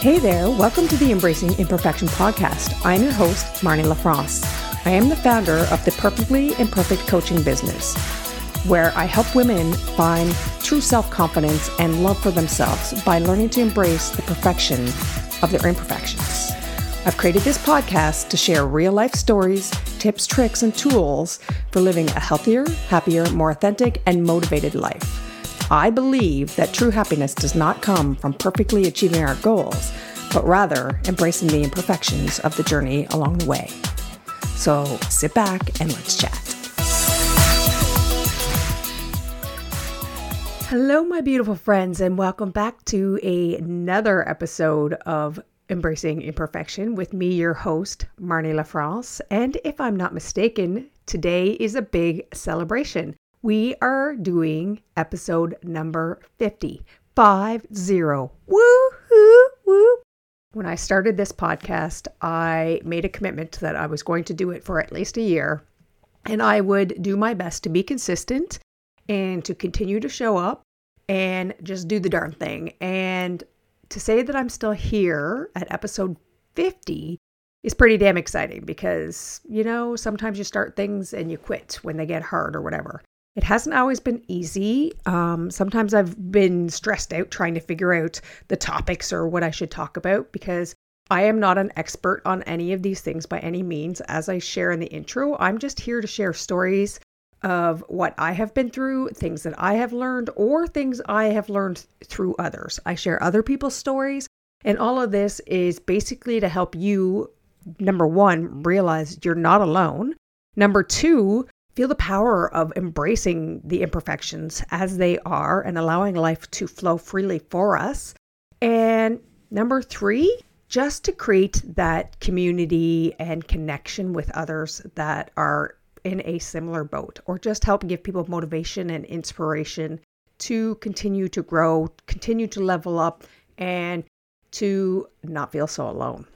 Hey there, welcome to the Embracing Imperfection podcast. I'm your host, Marnie LaFrance. I am the founder of the Perfectly Imperfect Coaching Business, where I help women find true self confidence and love for themselves by learning to embrace the perfection of their imperfections. I've created this podcast to share real life stories, tips, tricks, and tools for living a healthier, happier, more authentic, and motivated life. I believe that true happiness does not come from perfectly achieving our goals, but rather embracing the imperfections of the journey along the way. So sit back and let's chat. Hello, my beautiful friends, and welcome back to a, another episode of Embracing Imperfection with me, your host, Marnie LaFrance. And if I'm not mistaken, today is a big celebration. We are doing episode number 50. Five zero. Woo hoo woo. When I started this podcast, I made a commitment that I was going to do it for at least a year. And I would do my best to be consistent and to continue to show up and just do the darn thing. And to say that I'm still here at episode 50 is pretty damn exciting because, you know, sometimes you start things and you quit when they get hard or whatever. It hasn't always been easy. Um, sometimes I've been stressed out trying to figure out the topics or what I should talk about because I am not an expert on any of these things by any means. As I share in the intro, I'm just here to share stories of what I have been through, things that I have learned, or things I have learned through others. I share other people's stories, and all of this is basically to help you, number one, realize you're not alone. Number two, Feel the power of embracing the imperfections as they are and allowing life to flow freely for us. And number three, just to create that community and connection with others that are in a similar boat, or just help give people motivation and inspiration to continue to grow, continue to level up, and to not feel so alone.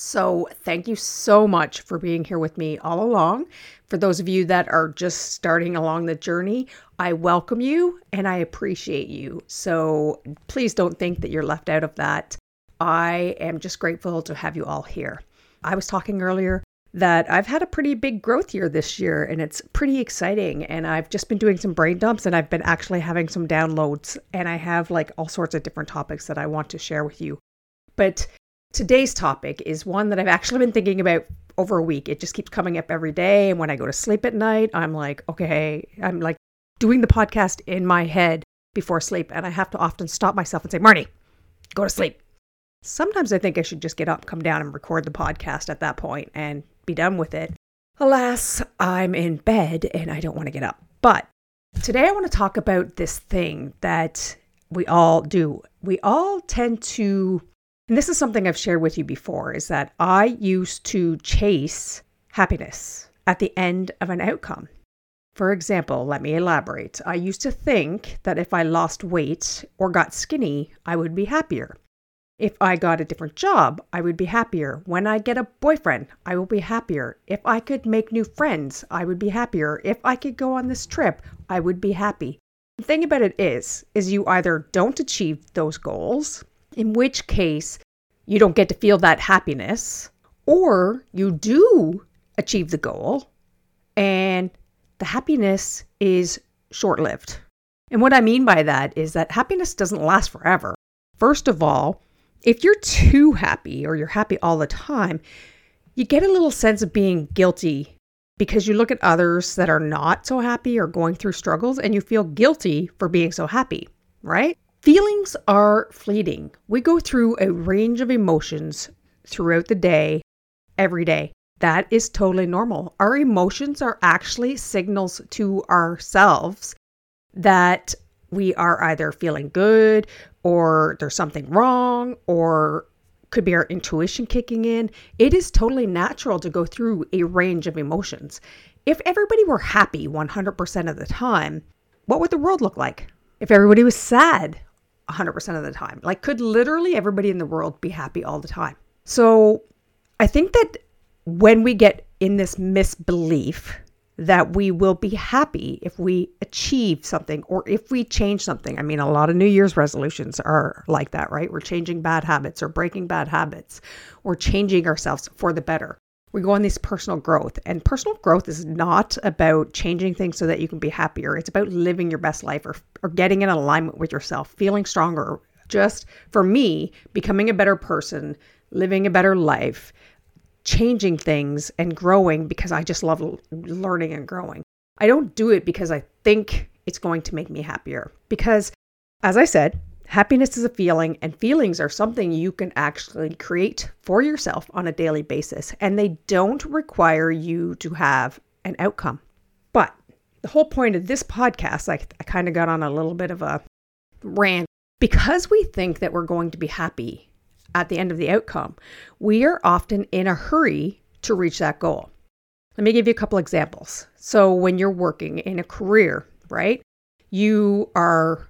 So, thank you so much for being here with me all along. For those of you that are just starting along the journey, I welcome you and I appreciate you. So, please don't think that you're left out of that. I am just grateful to have you all here. I was talking earlier that I've had a pretty big growth year this year and it's pretty exciting. And I've just been doing some brain dumps and I've been actually having some downloads. And I have like all sorts of different topics that I want to share with you. But Today's topic is one that I've actually been thinking about over a week. It just keeps coming up every day. And when I go to sleep at night, I'm like, okay, I'm like doing the podcast in my head before sleep. And I have to often stop myself and say, Marnie, go to sleep. Sometimes I think I should just get up, come down, and record the podcast at that point and be done with it. Alas, I'm in bed and I don't want to get up. But today I want to talk about this thing that we all do. We all tend to and this is something I've shared with you before is that I used to chase happiness at the end of an outcome. For example, let me elaborate. I used to think that if I lost weight or got skinny, I would be happier. If I got a different job, I would be happier. When I get a boyfriend, I will be happier. If I could make new friends, I would be happier. If I could go on this trip, I would be happy. The thing about it is, is you either don't achieve those goals in which case you don't get to feel that happiness, or you do achieve the goal and the happiness is short lived. And what I mean by that is that happiness doesn't last forever. First of all, if you're too happy or you're happy all the time, you get a little sense of being guilty because you look at others that are not so happy or going through struggles and you feel guilty for being so happy, right? Feelings are fleeting. We go through a range of emotions throughout the day, every day. That is totally normal. Our emotions are actually signals to ourselves that we are either feeling good or there's something wrong or could be our intuition kicking in. It is totally natural to go through a range of emotions. If everybody were happy 100% of the time, what would the world look like? If everybody was sad 100% of the time. Like, could literally everybody in the world be happy all the time? So, I think that when we get in this misbelief that we will be happy if we achieve something or if we change something. I mean, a lot of New Year's resolutions are like that, right? We're changing bad habits or breaking bad habits or changing ourselves for the better. We go on this personal growth, and personal growth is not about changing things so that you can be happier. It's about living your best life or, or getting in alignment with yourself, feeling stronger. Just for me, becoming a better person, living a better life, changing things and growing because I just love learning and growing. I don't do it because I think it's going to make me happier. Because, as I said, happiness is a feeling, and feelings are something you can actually create for yourself on a daily basis. And they don't require you to have an outcome. But the whole point of this podcast, I, I kind of got on a little bit of a rant because we think that we're going to be happy at the end of the outcome, we are often in a hurry to reach that goal. Let me give you a couple examples. So, when you're working in a career, right, you are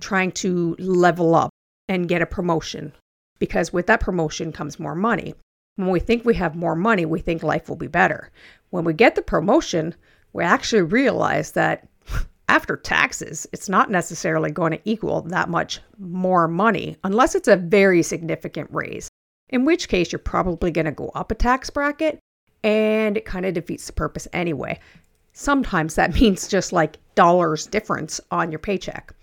trying to level up and get a promotion because with that promotion comes more money. When we think we have more money, we think life will be better. When we get the promotion, we actually realize that after taxes, it's not necessarily going to equal that much more money unless it's a very significant raise, in which case you're probably going to go up a tax bracket and it kind of defeats the purpose anyway. Sometimes that means just like dollars difference on your paycheck.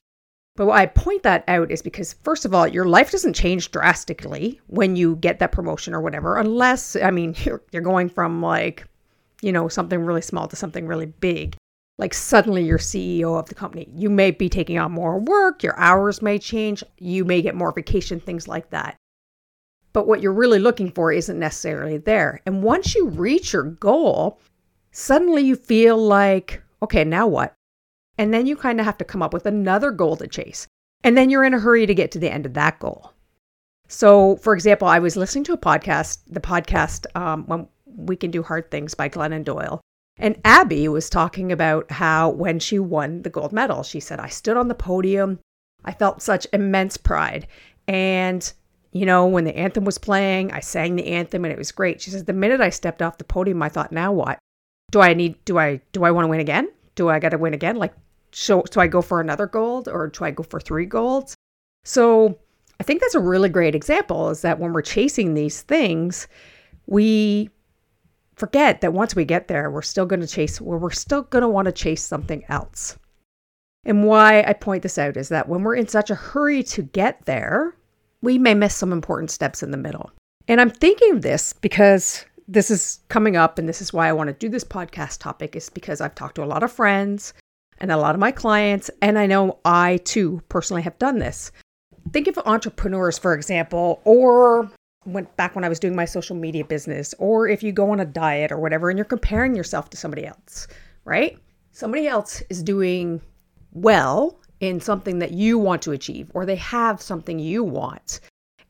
But why I point that out is because, first of all, your life doesn't change drastically when you get that promotion or whatever, unless, I mean, you're, you're going from like, you know, something really small to something really big like suddenly you're CEO of the company. You may be taking on more work, your hours may change, you may get more vacation, things like that. But what you're really looking for isn't necessarily there. And once you reach your goal, suddenly you feel like, okay, now what? And then you kind of have to come up with another goal to chase. And then you're in a hurry to get to the end of that goal. So, for example, I was listening to a podcast, the podcast um, when we can do hard things by Glennon Doyle. And Abby was talking about how when she won the gold medal, she said, I stood on the podium. I felt such immense pride. And, you know, when the anthem was playing, I sang the anthem and it was great. She says, the minute I stepped off the podium, I thought, now what? Do I need, do I, do I want to win again? Do I got to win again? Like, so, so I go for another gold or do I go for three golds? So I think that's a really great example is that when we're chasing these things, we forget that once we get there, we're still going to chase, well, we're still going to want to chase something else. And why I point this out is that when we're in such a hurry to get there, we may miss some important steps in the middle. And I'm thinking of this because this is coming up, and this is why I want to do this podcast topic, is because I've talked to a lot of friends and a lot of my clients, and I know I too personally have done this. Think of entrepreneurs, for example, or went back when I was doing my social media business, or if you go on a diet or whatever, and you're comparing yourself to somebody else, right? Somebody else is doing well in something that you want to achieve, or they have something you want,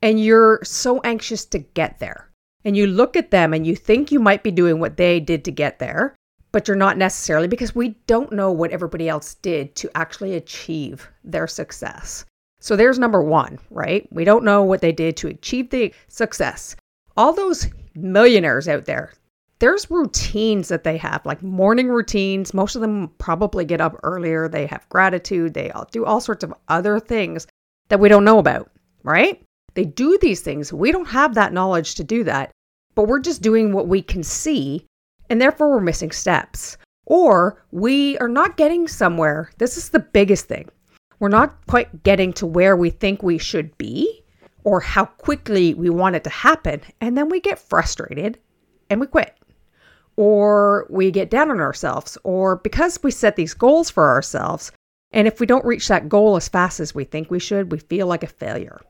and you're so anxious to get there. And you look at them and you think you might be doing what they did to get there, but you're not necessarily because we don't know what everybody else did to actually achieve their success. So there's number one, right? We don't know what they did to achieve the success. All those millionaires out there, there's routines that they have, like morning routines. Most of them probably get up earlier. They have gratitude. They all do all sorts of other things that we don't know about, right? They do these things. We don't have that knowledge to do that, but we're just doing what we can see, and therefore we're missing steps. Or we are not getting somewhere. This is the biggest thing. We're not quite getting to where we think we should be or how quickly we want it to happen. And then we get frustrated and we quit. Or we get down on ourselves, or because we set these goals for ourselves, and if we don't reach that goal as fast as we think we should, we feel like a failure.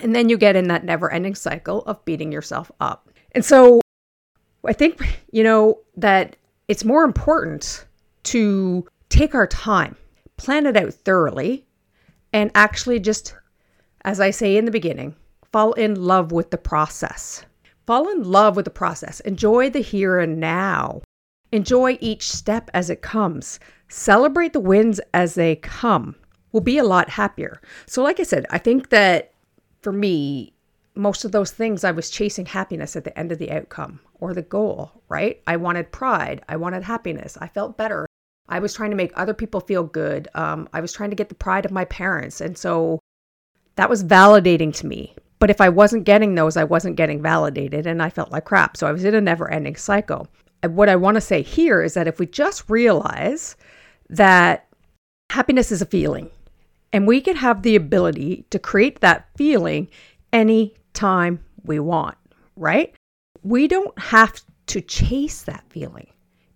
And then you get in that never ending cycle of beating yourself up. And so I think, you know, that it's more important to take our time plan it out thoroughly, and actually just, as I say in the beginning, fall in love with the process. Fall in love with the process. Enjoy the here and now. Enjoy each step as it comes. Celebrate the wins as they come. We'll be a lot happier. So, like I said, I think that for me, most of those things, I was chasing happiness at the end of the outcome or the goal, right? I wanted pride. I wanted happiness. I felt better. I was trying to make other people feel good. Um, I was trying to get the pride of my parents. And so that was validating to me. But if I wasn't getting those, I wasn't getting validated and I felt like crap. So I was in a never ending cycle. And what I want to say here is that if we just realize that happiness is a feeling and we can have the ability to create that feeling any time we want, right? We don't have to chase that feeling.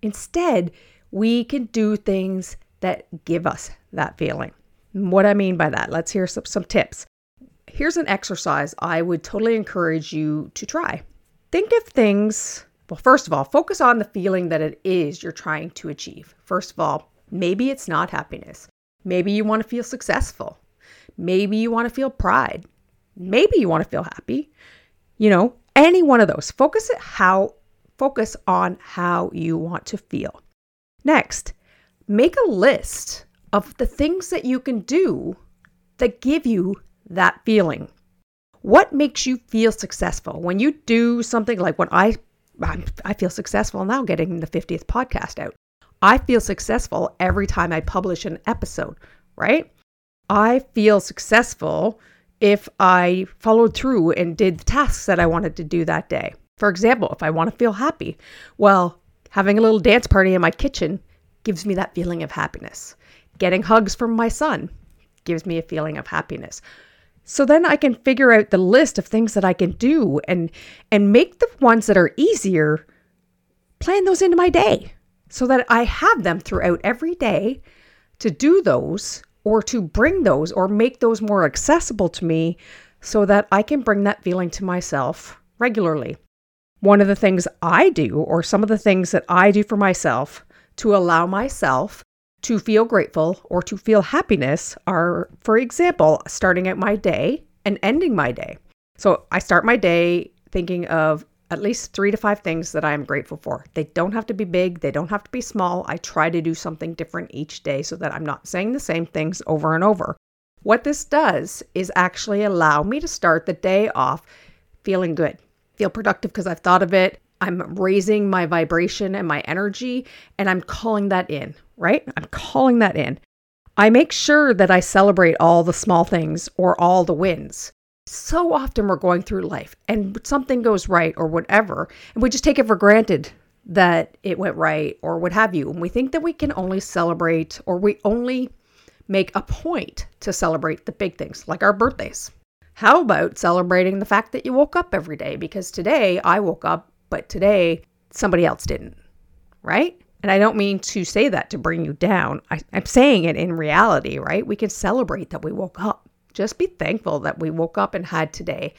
Instead, we can do things that give us that feeling. What I mean by that, let's hear some, some tips. Here's an exercise I would totally encourage you to try. Think of things, well, first of all, focus on the feeling that it is you're trying to achieve. First of all, maybe it's not happiness. Maybe you want to feel successful. Maybe you want to feel pride. Maybe you want to feel happy. You know, any one of those. Focus it how focus on how you want to feel. Next, make a list of the things that you can do that give you that feeling. What makes you feel successful when you do something like when I I feel successful now getting the 50th podcast out. I feel successful every time I publish an episode, right? I feel successful if I followed through and did the tasks that I wanted to do that day. For example, if I want to feel happy, well, having a little dance party in my kitchen gives me that feeling of happiness. Getting hugs from my son gives me a feeling of happiness. So then I can figure out the list of things that I can do and and make the ones that are easier plan those into my day so that I have them throughout every day to do those or to bring those or make those more accessible to me so that I can bring that feeling to myself regularly. One of the things I do, or some of the things that I do for myself to allow myself to feel grateful or to feel happiness, are, for example, starting out my day and ending my day. So I start my day thinking of at least three to five things that I am grateful for. They don't have to be big, they don't have to be small. I try to do something different each day so that I'm not saying the same things over and over. What this does is actually allow me to start the day off feeling good, feel productive because I've thought of it. I'm raising my vibration and my energy, and I'm calling that in, right? I'm calling that in. I make sure that I celebrate all the small things or all the wins so often we're going through life and something goes right or whatever, and we just take it for granted that it went right or what have you. And we think that we can only celebrate or we only make a point to celebrate the big things like our birthdays. How about celebrating the fact that you woke up every day? Because today I woke up, but today somebody else didn't, right? And I don't mean to say that to bring you down. I, am saying it in reality, right? We can celebrate that we woke up just be thankful that we woke up and had today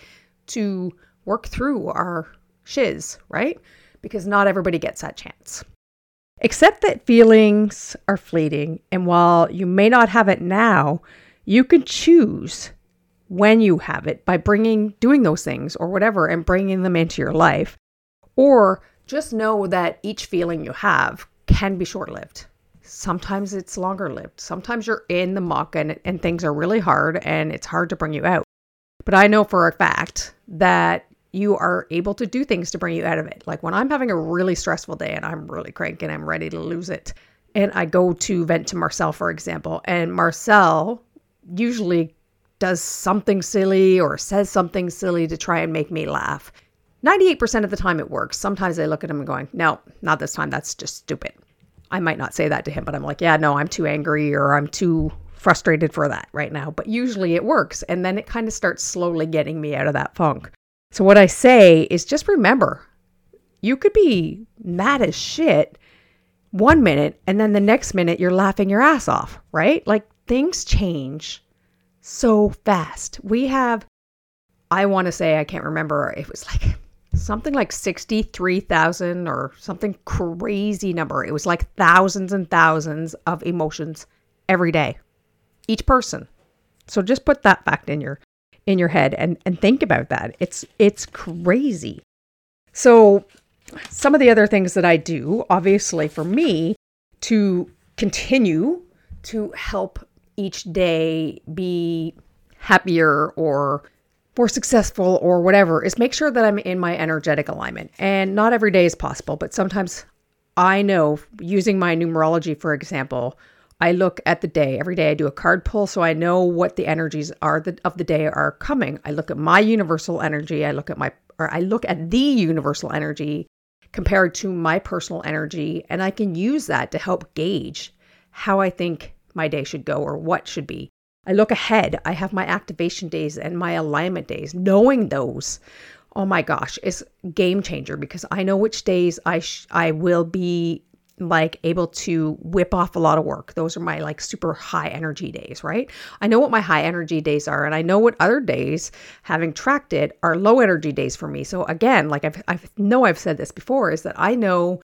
to work through our shiz, right? Because not everybody gets that chance. Accept that feelings are fleeting, and while you may not have it now, you can choose when you have it by bringing doing those things or whatever and bringing them into your life. Or just know that each feeling you have can be short-lived. Sometimes it's longer lived. Sometimes you're in the muck and, and things are really hard and it's hard to bring you out. But I know for a fact that you are able to do things to bring you out of it. Like when I'm having a really stressful day and I'm really cranky and I'm ready to lose it, and I go to vent to Marcel, for example, and Marcel usually does something silly or says something silly to try and make me laugh. 98% of the time it works. Sometimes I look at him and going, no, not this time. That's just stupid. I might not say that to him, but I'm like, yeah, no, I'm too angry or I'm too frustrated for that right now. But usually it works. And then it kind of starts slowly getting me out of that funk. So what I say is just remember you could be mad as shit one minute and then the next minute you're laughing your ass off, right? Like things change so fast. We have, I want to say, I can't remember, it was like something like 63,000 or something crazy number. It was like thousands and thousands of emotions every day, each person. So just put that fact in your in your head and and think about that. It's it's crazy. So some of the other things that I do, obviously for me to continue to help each day be happier or more successful or whatever is make sure that I'm in my energetic alignment. And not every day is possible, but sometimes I know using my numerology, for example, I look at the day every day. I do a card pull so I know what the energies are of the day are coming. I look at my universal energy. I look at my or I look at the universal energy compared to my personal energy, and I can use that to help gauge how I think my day should go or what should be. I look ahead. I have my activation days and my alignment days. Knowing those, oh my gosh, is game changer because I know which days I sh- I will be like able to whip off a lot of work. Those are my like super high energy days, right? I know what my high energy days are and I know what other days having tracked it are low energy days for me. So again, like I've I know I've said this before is that I know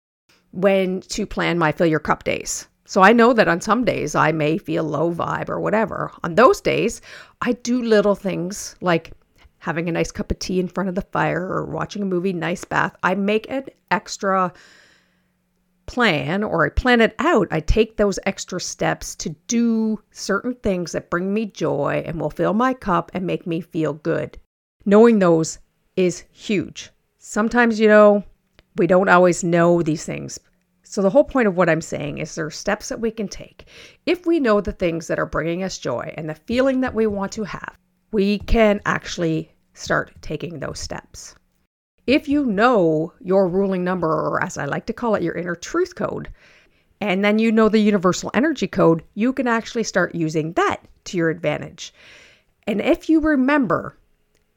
when to plan my fill your cup days. So I know that on some days I may feel low vibe or whatever. On those days, I do little things like having a nice cup of tea in front of the fire or watching a movie, nice bath. I make an extra plan or I plan it out. I take those extra steps to do certain things that bring me joy and will fill my cup and make me feel good. Knowing those is huge. Sometimes, you know, we don't always know these things, so, the whole point of what I'm saying is there are steps that we can take. If we know the things that are bringing us joy and the feeling that we want to have, we can actually start taking those steps. If you know your ruling number, or as I like to call it, your inner truth code, and then you know the universal energy code, you can actually start using that to your advantage. And if you remember,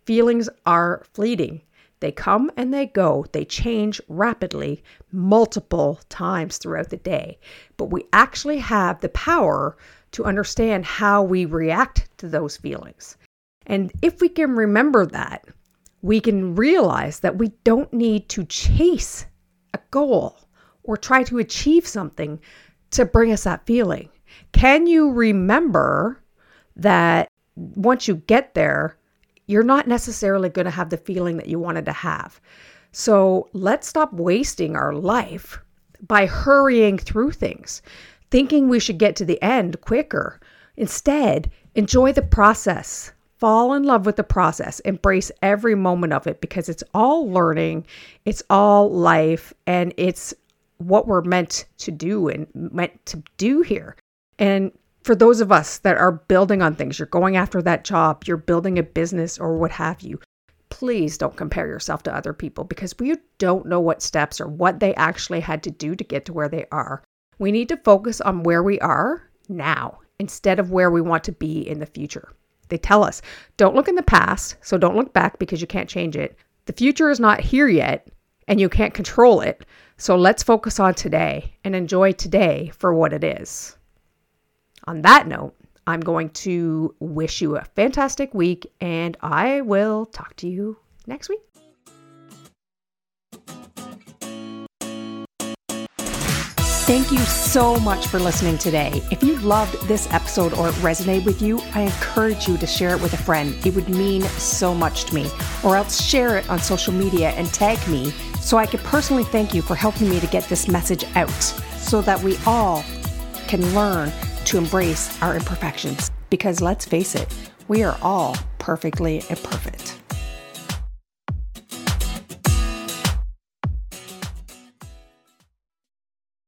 feelings are fleeting. They come and they go, they change rapidly multiple times throughout the day. But we actually have the power to understand how we react to those feelings. And if we can remember that, we can realize that we don't need to chase a goal or try to achieve something to bring us that feeling. Can you remember that once you get there, you're not necessarily going to have the feeling that you wanted to have. So let's stop wasting our life by hurrying through things, thinking we should get to the end quicker. Instead, enjoy the process. Fall in love with the process. Embrace every moment of it because it's all learning, it's all life, and it's what we're meant to do and meant to do here. And for those of us that are building on things, you're going after that job, you're building a business or what have you, please don't compare yourself to other people because we don't know what steps or what they actually had to do to get to where they are. We need to focus on where we are now instead of where we want to be in the future. They tell us don't look in the past, so don't look back because you can't change it. The future is not here yet and you can't control it. So let's focus on today and enjoy today for what it is on that note, I'm going to wish you a fantastic week and I will talk to you next week. Thank you so much for listening today. If you loved this episode or it resonated with you, I encourage you to share it with a friend. It would mean so much to me. Or else share it on social media and tag me so I could personally thank you for helping me to get this message out so that we all can learn to embrace our imperfections because let's face it, we are all perfectly imperfect.